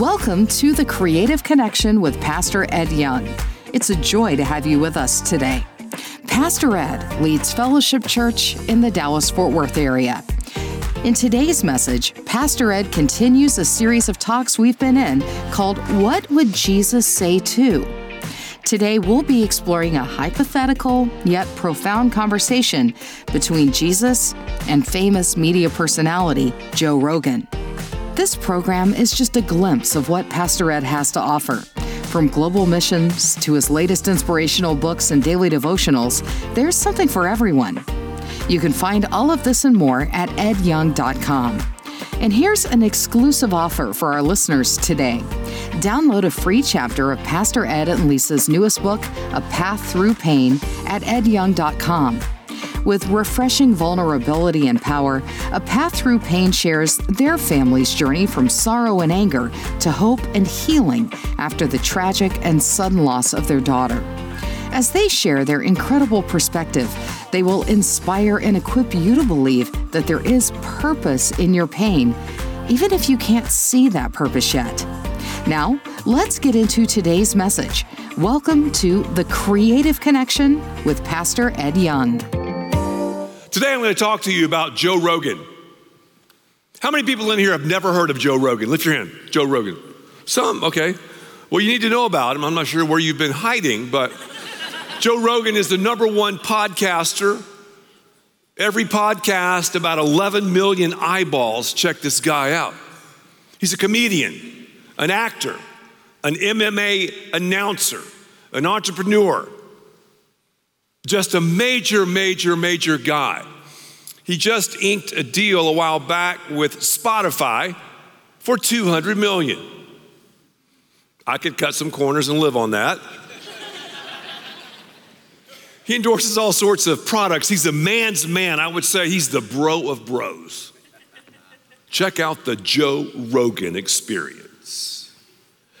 Welcome to the Creative Connection with Pastor Ed Young. It's a joy to have you with us today. Pastor Ed leads Fellowship Church in the Dallas Fort Worth area. In today's message, Pastor Ed continues a series of talks we've been in called What Would Jesus Say To? Today, we'll be exploring a hypothetical yet profound conversation between Jesus and famous media personality Joe Rogan. This program is just a glimpse of what Pastor Ed has to offer. From global missions to his latest inspirational books and daily devotionals, there's something for everyone. You can find all of this and more at edyoung.com. And here's an exclusive offer for our listeners today. Download a free chapter of Pastor Ed and Lisa's newest book, A Path Through Pain, at edyoung.com. With refreshing vulnerability and power, A Path Through Pain shares their family's journey from sorrow and anger to hope and healing after the tragic and sudden loss of their daughter. As they share their incredible perspective, they will inspire and equip you to believe that there is purpose in your pain, even if you can't see that purpose yet. Now, let's get into today's message. Welcome to The Creative Connection with Pastor Ed Young. Today I'm going to talk to you about Joe Rogan. How many people in here have never heard of Joe Rogan? Lift your hand. Joe Rogan. Some, okay. Well, you need to know about him. I'm not sure where you've been hiding, but Joe Rogan is the number one podcaster. Every podcast, about 11 million eyeballs. Check this guy out. He's a comedian, an actor, an MMA announcer, an entrepreneur, just a major, major, major guy. He just inked a deal a while back with Spotify for 200 million. I could cut some corners and live on that. he endorses all sorts of products. He's a man's man. I would say he's the bro of bros. Check out the Joe Rogan experience.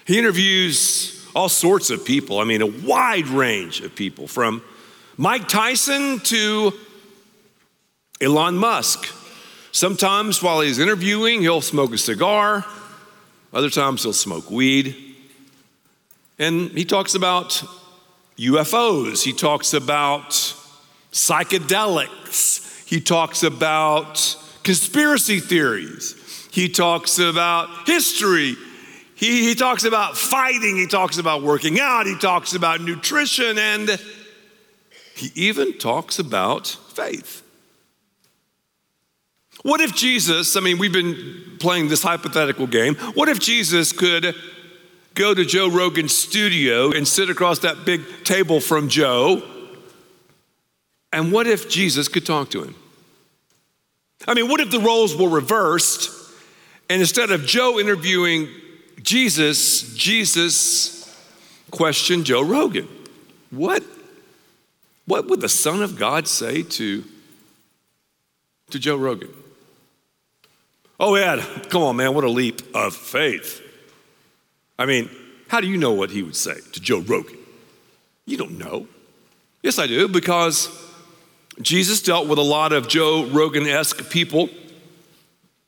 He interviews all sorts of people, I mean, a wide range of people from Mike Tyson to Elon Musk. Sometimes while he's interviewing, he'll smoke a cigar, other times he'll smoke weed. And he talks about UFOs, he talks about psychedelics, he talks about conspiracy theories, he talks about history. He, he talks about fighting, he talks about working out, he talks about nutrition, and he even talks about faith. What if Jesus, I mean, we've been playing this hypothetical game. What if Jesus could go to Joe Rogan's studio and sit across that big table from Joe? And what if Jesus could talk to him? I mean, what if the roles were reversed and instead of Joe interviewing Jesus, Jesus questioned Joe Rogan? What what would the Son of God say to, to Joe Rogan? Oh, Ed, come on, man, what a leap of faith. I mean, how do you know what he would say to Joe Rogan? You don't know. Yes, I do, because Jesus dealt with a lot of Joe Rogan esque people.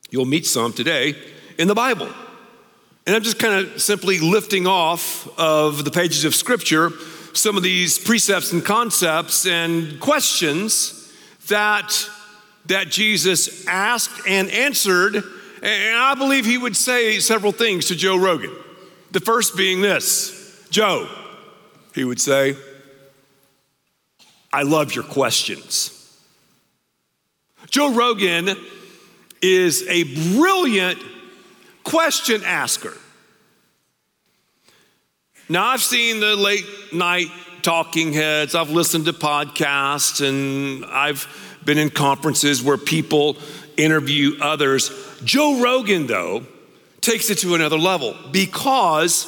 You'll meet some today in the Bible. And I'm just kind of simply lifting off of the pages of Scripture some of these precepts and concepts and questions that, that Jesus asked and answered. And I believe he would say several things to Joe Rogan. The first being this Joe, he would say, I love your questions. Joe Rogan is a brilliant question asker. Now, I've seen the late night talking heads, I've listened to podcasts, and I've been in conferences where people interview others. Joe Rogan, though, takes it to another level because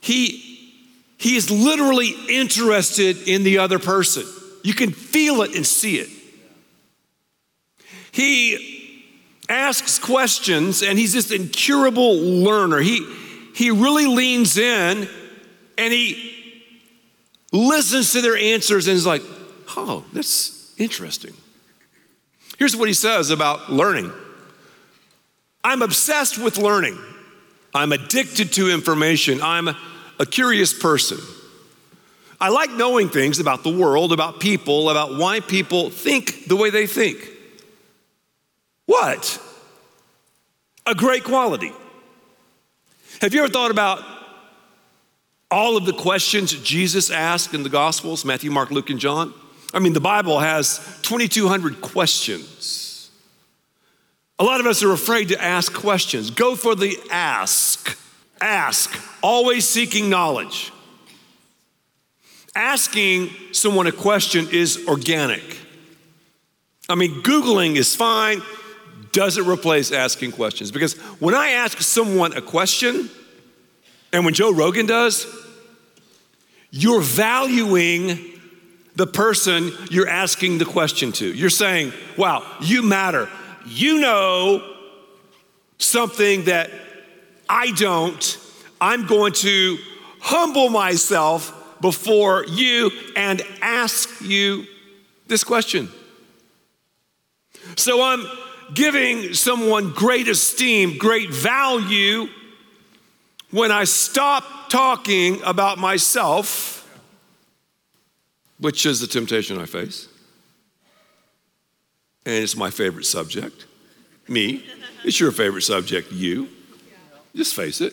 he, he is literally interested in the other person. You can feel it and see it. He asks questions and he's this incurable learner. He, he really leans in and he listens to their answers and is like, oh, that's interesting. Here's what he says about learning I'm obsessed with learning. I'm addicted to information. I'm a curious person. I like knowing things about the world, about people, about why people think the way they think. What? A great quality. Have you ever thought about all of the questions Jesus asked in the Gospels Matthew, Mark, Luke, and John? I mean, the Bible has 2,200 questions. A lot of us are afraid to ask questions. Go for the ask. Ask, always seeking knowledge. Asking someone a question is organic. I mean, Googling is fine, doesn't replace asking questions. Because when I ask someone a question, and when Joe Rogan does, you're valuing the person you're asking the question to. You're saying, wow, you matter. You know something that I don't. I'm going to humble myself before you and ask you this question. So I'm giving someone great esteem, great value when I stop talking about myself, which is the temptation I face. And it's my favorite subject. Me. It's your favorite subject, you. Just face it.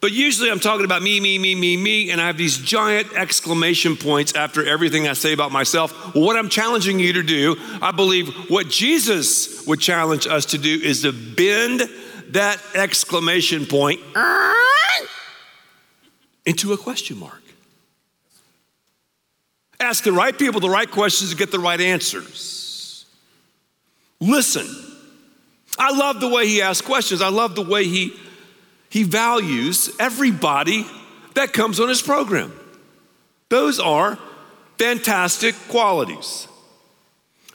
But usually I'm talking about me, me, me, me, me, and I have these giant exclamation points after everything I say about myself. What I'm challenging you to do, I believe what Jesus would challenge us to do is to bend that exclamation point into a question mark. Ask the right people the right questions to get the right answers. Listen. I love the way he asks questions. I love the way he he values everybody that comes on his program. Those are fantastic qualities.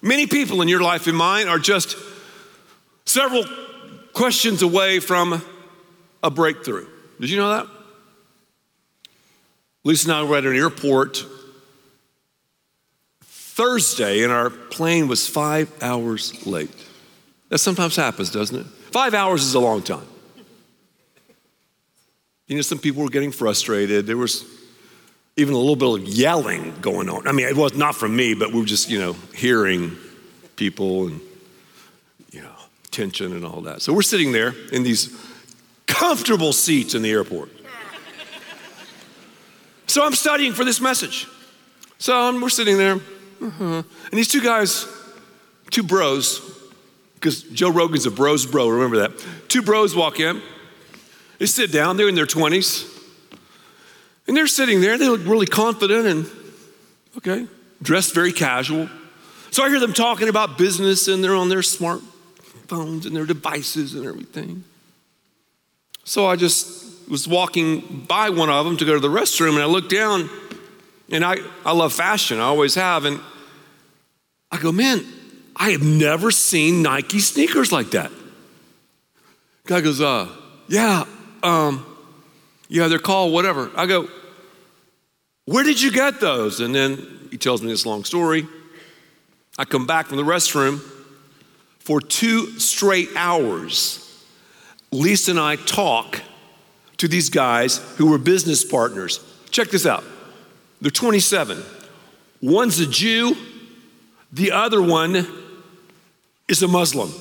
Many people in your life and mine are just several questions away from a breakthrough. Did you know that? Lisa and I were at an airport Thursday, and our plane was five hours late. That sometimes happens, doesn't it? Five hours is a long time. You know, some people were getting frustrated. There was even a little bit of yelling going on. I mean, it was not from me, but we were just, you know, hearing people and, you know, tension and all that. So we're sitting there in these comfortable seats in the airport. So I'm studying for this message. So um, we're sitting there, uh-huh. and these two guys, two bros, because Joe Rogan's a bros bro, remember that. Two bros walk in. They sit down, they're in their 20s, and they're sitting there, they look really confident and, okay, dressed very casual. So I hear them talking about business and they're on their smartphones and their devices and everything. So I just was walking by one of them to go to the restroom and I looked down and I, I love fashion, I always have. And I go, man, I have never seen Nike sneakers like that. Guy goes, uh, yeah, um, yeah, they're called whatever. I go, where did you get those? And then he tells me this long story. I come back from the restroom for two straight hours. Lisa and I talk to these guys who were business partners. Check this out. They're 27. One's a Jew, the other one is a Muslim.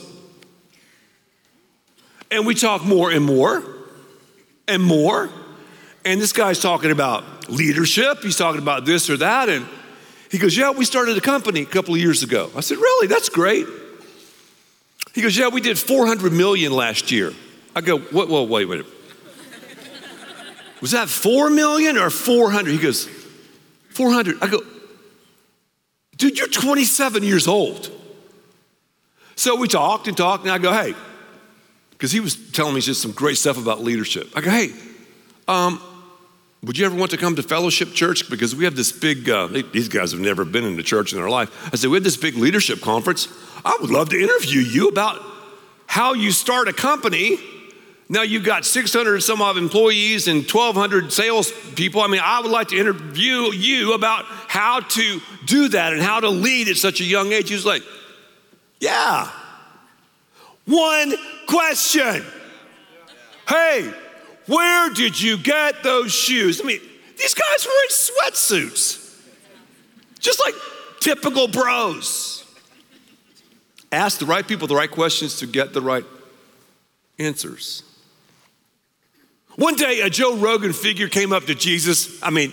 And we talk more and more and more. And this guy's talking about leadership. He's talking about this or that. And he goes, Yeah, we started a company a couple of years ago. I said, Really? That's great. He goes, Yeah, we did 400 million last year. I go, What? Well, wait, wait. Was that 4 million or 400? He goes, 400. I go, Dude, you're 27 years old. So we talked and talked, and I go, Hey, because he was telling me just some great stuff about leadership. I go, hey, um, would you ever want to come to Fellowship Church? Because we have this big, uh, these guys have never been in the church in their life. I said, we have this big leadership conference. I would love to interview you about how you start a company. Now you've got 600 some odd employees and 1,200 sales people. I mean, I would like to interview you about how to do that and how to lead at such a young age. He was like, yeah. One question. Hey, where did you get those shoes? I mean, these guys were in sweatsuits, just like typical bros. Ask the right people the right questions to get the right answers. One day, a Joe Rogan figure came up to Jesus. I mean,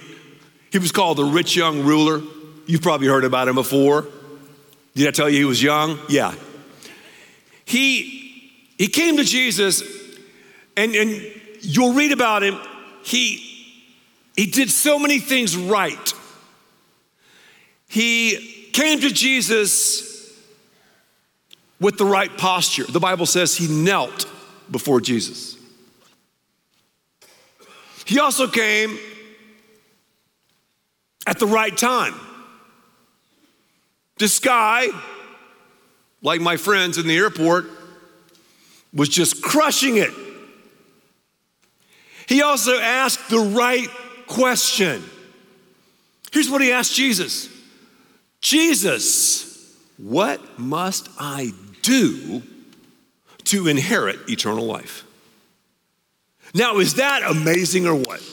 he was called the rich young ruler. You've probably heard about him before. Did I tell you he was young? Yeah. He, he came to Jesus, and, and you'll read about him. He, he did so many things right. He came to Jesus with the right posture. The Bible says he knelt before Jesus. He also came at the right time. This guy, like my friends in the airport, was just crushing it. He also asked the right question. Here's what he asked Jesus Jesus, what must I do to inherit eternal life? Now, is that amazing or what?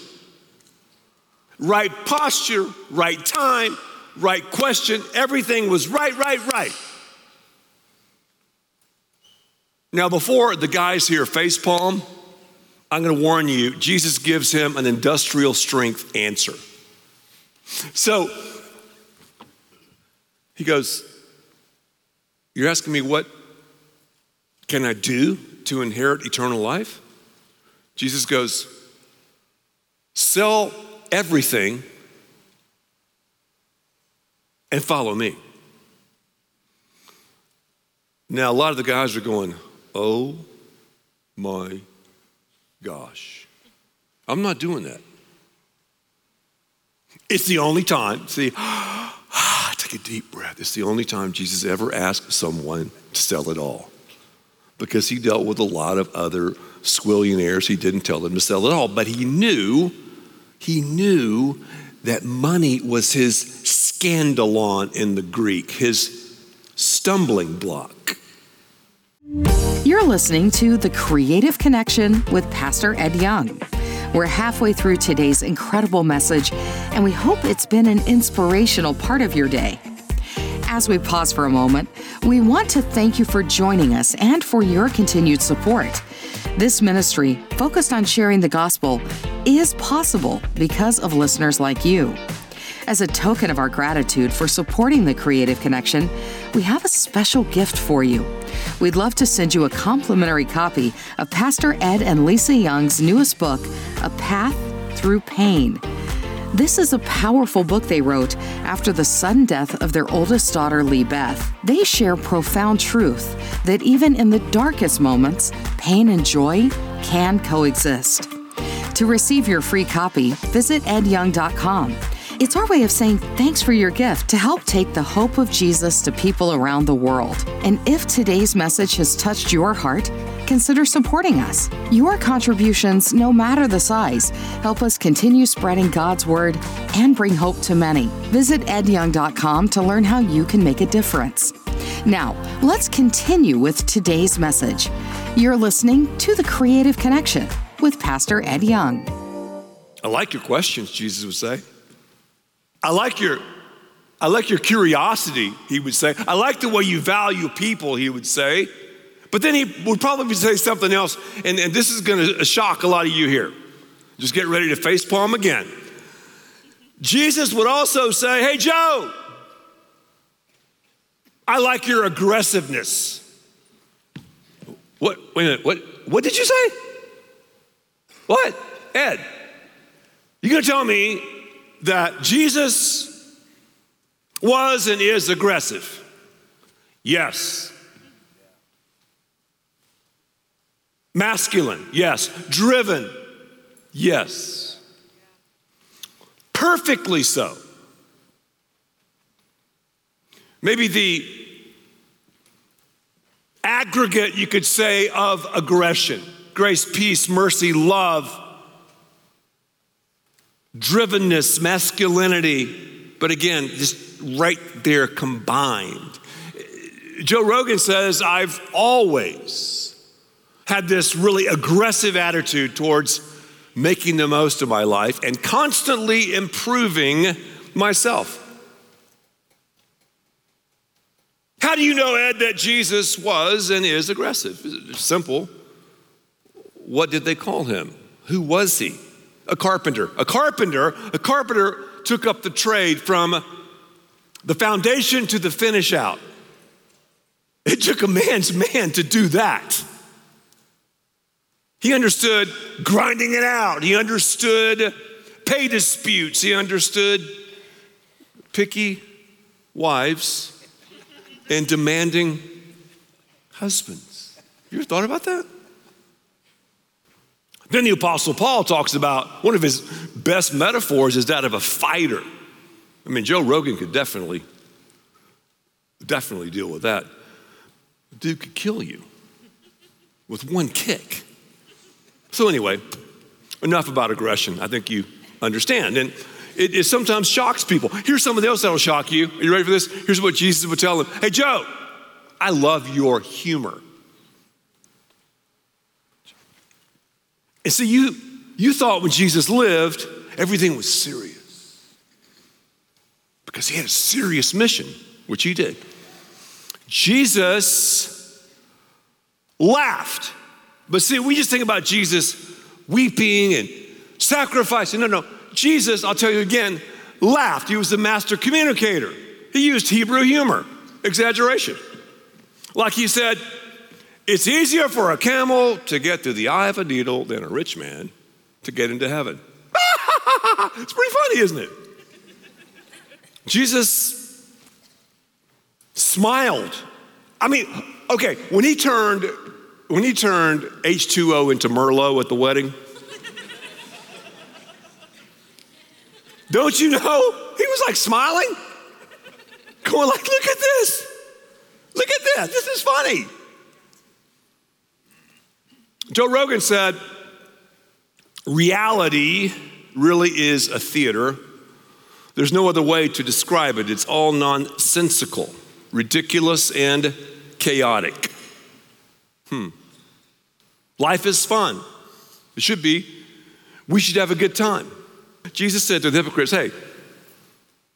Right posture, right time, right question, everything was right, right, right. Now, before the guys here facepalm, I'm going to warn you, Jesus gives him an industrial strength answer. So he goes, You're asking me what can I do to inherit eternal life? Jesus goes, Sell everything and follow me. Now, a lot of the guys are going, Oh my gosh. I'm not doing that. It's the only time, see, ah, take a deep breath. It's the only time Jesus ever asked someone to sell it all because he dealt with a lot of other squillionaires. He didn't tell them to sell it all, but he knew, he knew that money was his skandalon in the Greek, his stumbling block. You're listening to The Creative Connection with Pastor Ed Young. We're halfway through today's incredible message, and we hope it's been an inspirational part of your day. As we pause for a moment, we want to thank you for joining us and for your continued support. This ministry, focused on sharing the gospel, is possible because of listeners like you. As a token of our gratitude for supporting the Creative Connection, we have a special gift for you. We'd love to send you a complimentary copy of Pastor Ed and Lisa Young's newest book, A Path Through Pain. This is a powerful book they wrote after the sudden death of their oldest daughter, LeeBeth. They share profound truth that even in the darkest moments, pain and joy can coexist. To receive your free copy, visit edyoung.com. It's our way of saying thanks for your gift to help take the hope of Jesus to people around the world. And if today's message has touched your heart, consider supporting us. Your contributions, no matter the size, help us continue spreading God's word and bring hope to many. Visit edyoung.com to learn how you can make a difference. Now, let's continue with today's message. You're listening to The Creative Connection with Pastor Ed Young. I like your questions, Jesus would say. I like your I like your curiosity, he would say. I like the way you value people, he would say. But then he would probably say something else, and, and this is going to shock a lot of you here. Just get ready to face palm again. Jesus would also say, Hey, Joe, I like your aggressiveness. What? Wait a minute. What, what did you say? What? Ed, you gonna tell me that Jesus was and is aggressive? Yes. Masculine? Yes. Driven? Yes. Perfectly so. Maybe the aggregate, you could say, of aggression grace, peace, mercy, love, drivenness, masculinity, but again, just right there combined. Joe Rogan says, I've always had this really aggressive attitude towards making the most of my life and constantly improving myself. How do you know, Ed, that Jesus was and is aggressive? Simple. What did they call him? Who was he? A carpenter. A carpenter, a carpenter took up the trade from the foundation to the finish out. It took a man's man to do that. He understood grinding it out. He understood pay disputes. He understood picky wives and demanding husbands. You ever thought about that? Then the Apostle Paul talks about one of his best metaphors is that of a fighter. I mean, Joe Rogan could definitely, definitely deal with that. The dude could kill you with one kick. So, anyway, enough about aggression. I think you understand. And it, it, sometimes shocks people. Here's something else that'll shock you. Are you ready for this? Here's what Jesus would tell them Hey, Joe, I love your humor. And see, you, you thought when Jesus lived, everything was serious. Because he had a serious mission, which he did. Jesus laughed. But see, we just think about Jesus weeping and sacrificing. No, no. Jesus, I'll tell you again, laughed. He was the master communicator. He used Hebrew humor, exaggeration. Like he said, it's easier for a camel to get through the eye of a needle than a rich man to get into heaven. it's pretty funny, isn't it? Jesus smiled. I mean, okay, when he turned when he turned H2O into Merlot at the wedding, don't you know? He was like smiling, going like, look at this. Look at this. This is funny. Joe Rogan said, reality really is a theater. There's no other way to describe it. It's all nonsensical, ridiculous, and chaotic. Hmm. Life is fun. It should be. We should have a good time. Jesus said to the hypocrites, Hey,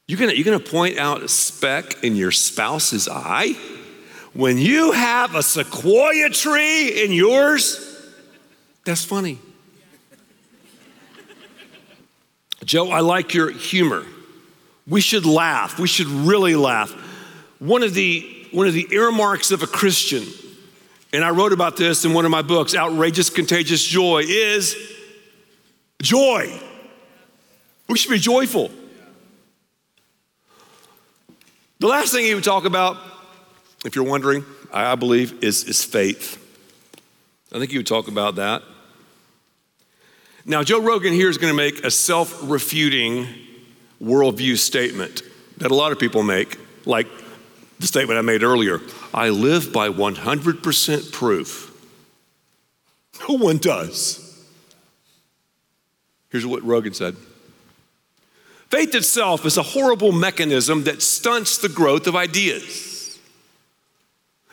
you're gonna, you're gonna point out a speck in your spouse's eye? When you have a sequoia tree in yours, that's funny. Joe, I like your humor. We should laugh. We should really laugh. One of the, one of the earmarks of a Christian, and I wrote about this in one of my books, Outrageous Contagious Joy, is joy. We should be joyful. The last thing he would talk about, if you're wondering, I believe, is, is faith. I think he would talk about that. Now, Joe Rogan here is going to make a self refuting worldview statement that a lot of people make, like the statement I made earlier I live by 100% proof. No one does. Here's what Rogan said Faith itself is a horrible mechanism that stunts the growth of ideas.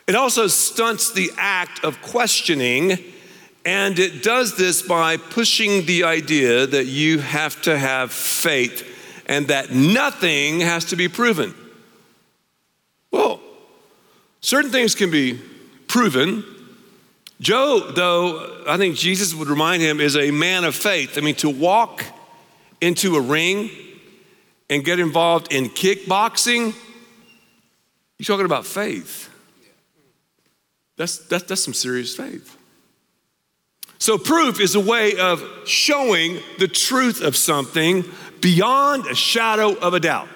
It also stunts the act of questioning and it does this by pushing the idea that you have to have faith and that nothing has to be proven. Certain things can be proven. Joe, though, I think Jesus would remind him, is a man of faith. I mean, to walk into a ring and get involved in kickboxing, you're talking about faith. That's, that's, that's some serious faith. So, proof is a way of showing the truth of something beyond a shadow of a doubt.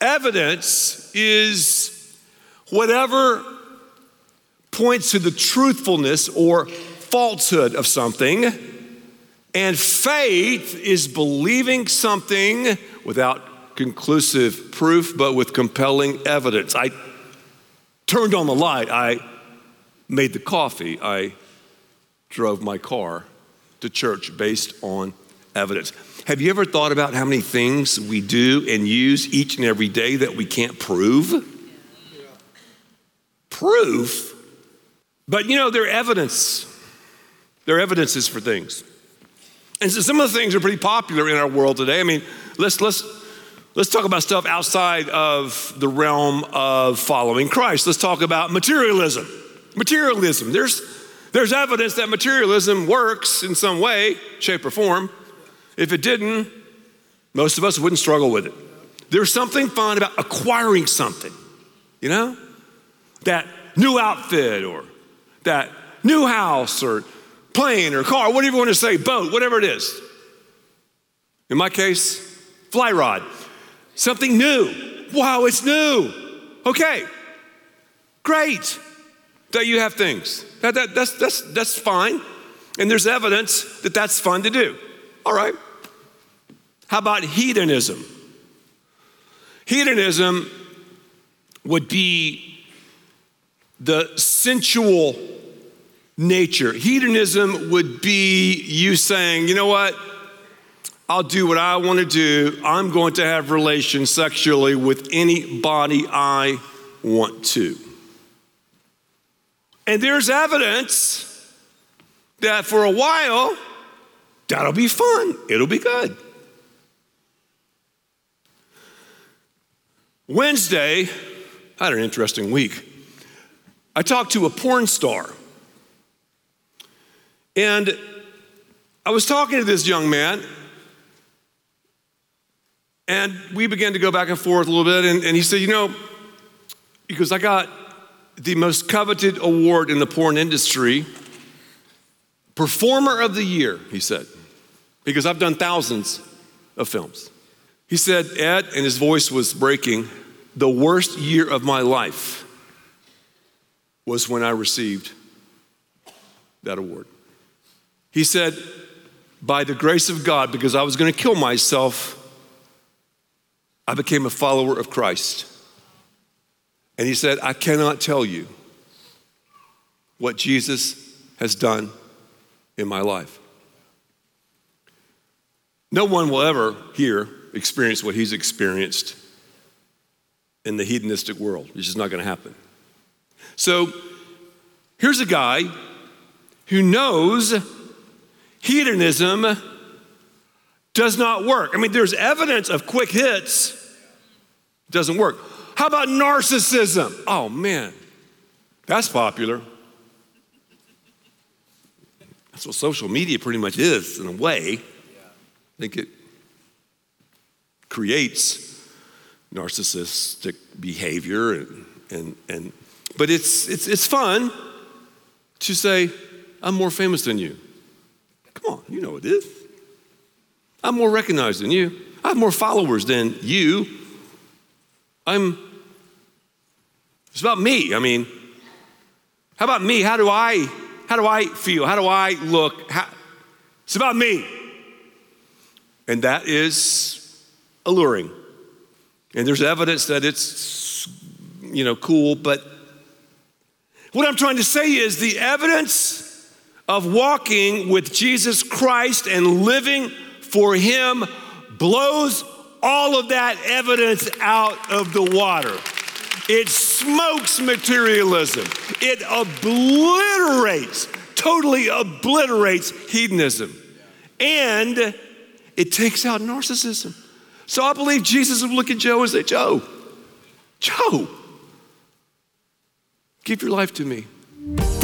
Evidence is whatever points to the truthfulness or falsehood of something, and faith is believing something without conclusive proof, but with compelling evidence. I turned on the light, I made the coffee, I drove my car to church based on evidence. Have you ever thought about how many things we do and use each and every day that we can't prove? Proof? But you know, they're evidence. They're evidences for things. And so some of the things are pretty popular in our world today. I mean, let's let's let's talk about stuff outside of the realm of following Christ. Let's talk about materialism. Materialism. There's there's evidence that materialism works in some way, shape, or form. If it didn't, most of us wouldn't struggle with it. There's something fun about acquiring something, you know? That new outfit or that new house or plane or car, whatever you want to say, boat, whatever it is. In my case, fly rod. Something new. Wow, it's new. Okay, great that you have things. That, that, that's, that's, that's fine. And there's evidence that that's fun to do. All right. How about hedonism? Hedonism would be the sensual nature. Hedonism would be you saying, you know what? I'll do what I want to do. I'm going to have relations sexually with anybody I want to. And there's evidence that for a while, that'll be fun, it'll be good. Wednesday, I had an interesting week. I talked to a porn star. And I was talking to this young man, and we began to go back and forth a little bit. And, and he said, You know, because I got the most coveted award in the porn industry, Performer of the Year, he said, because I've done thousands of films. He said, Ed, and his voice was breaking, the worst year of my life was when I received that award. He said, by the grace of God, because I was going to kill myself, I became a follower of Christ. And he said, I cannot tell you what Jesus has done in my life. No one will ever here experience what he's experienced in the hedonistic world. It's just not going to happen. So here's a guy who knows hedonism does not work. I mean, there's evidence of quick hits, it doesn't work. How about narcissism? Oh man, that's popular. That's what social media pretty much is, in a way. I think it creates narcissistic behavior and, and, and but it's, it's, it's fun to say, I'm more famous than you. Come on, you know what it is. I'm more recognized than you. I have more followers than you. I'm, it's about me. I mean, how about me? How do I, how do I feel? How do I look? How, it's about me. And that is alluring. And there's evidence that it's, you know, cool, but what I'm trying to say is the evidence of walking with Jesus Christ and living for Him blows all of that evidence out of the water. It smokes materialism. It obliterates, totally obliterates hedonism. And it takes out narcissism. So I believe Jesus would look at Joe and say, Joe, Joe, give your life to me.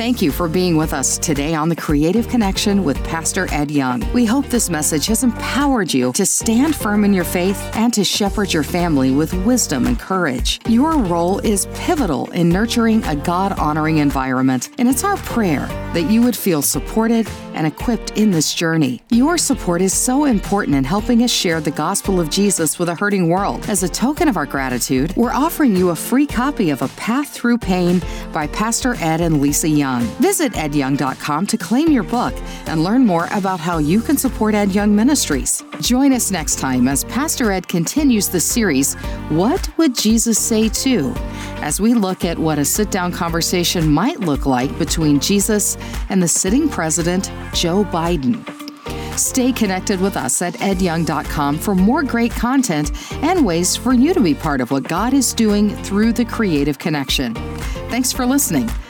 Thank you for being with us today on the Creative Connection with Pastor Ed Young. We hope this message has empowered you to stand firm in your faith and to shepherd your family with wisdom and courage. Your role is pivotal in nurturing a God honoring environment, and it's our prayer that you would feel supported and equipped in this journey. Your support is so important in helping us share the gospel of Jesus with a hurting world. As a token of our gratitude, we're offering you a free copy of A Path Through Pain by Pastor Ed and Lisa Young. Visit edyoung.com to claim your book and learn more about how you can support Ed Young Ministries. Join us next time as Pastor Ed continues the series, What Would Jesus Say To? as we look at what a sit down conversation might look like between Jesus and the sitting president, Joe Biden. Stay connected with us at edyoung.com for more great content and ways for you to be part of what God is doing through the creative connection. Thanks for listening.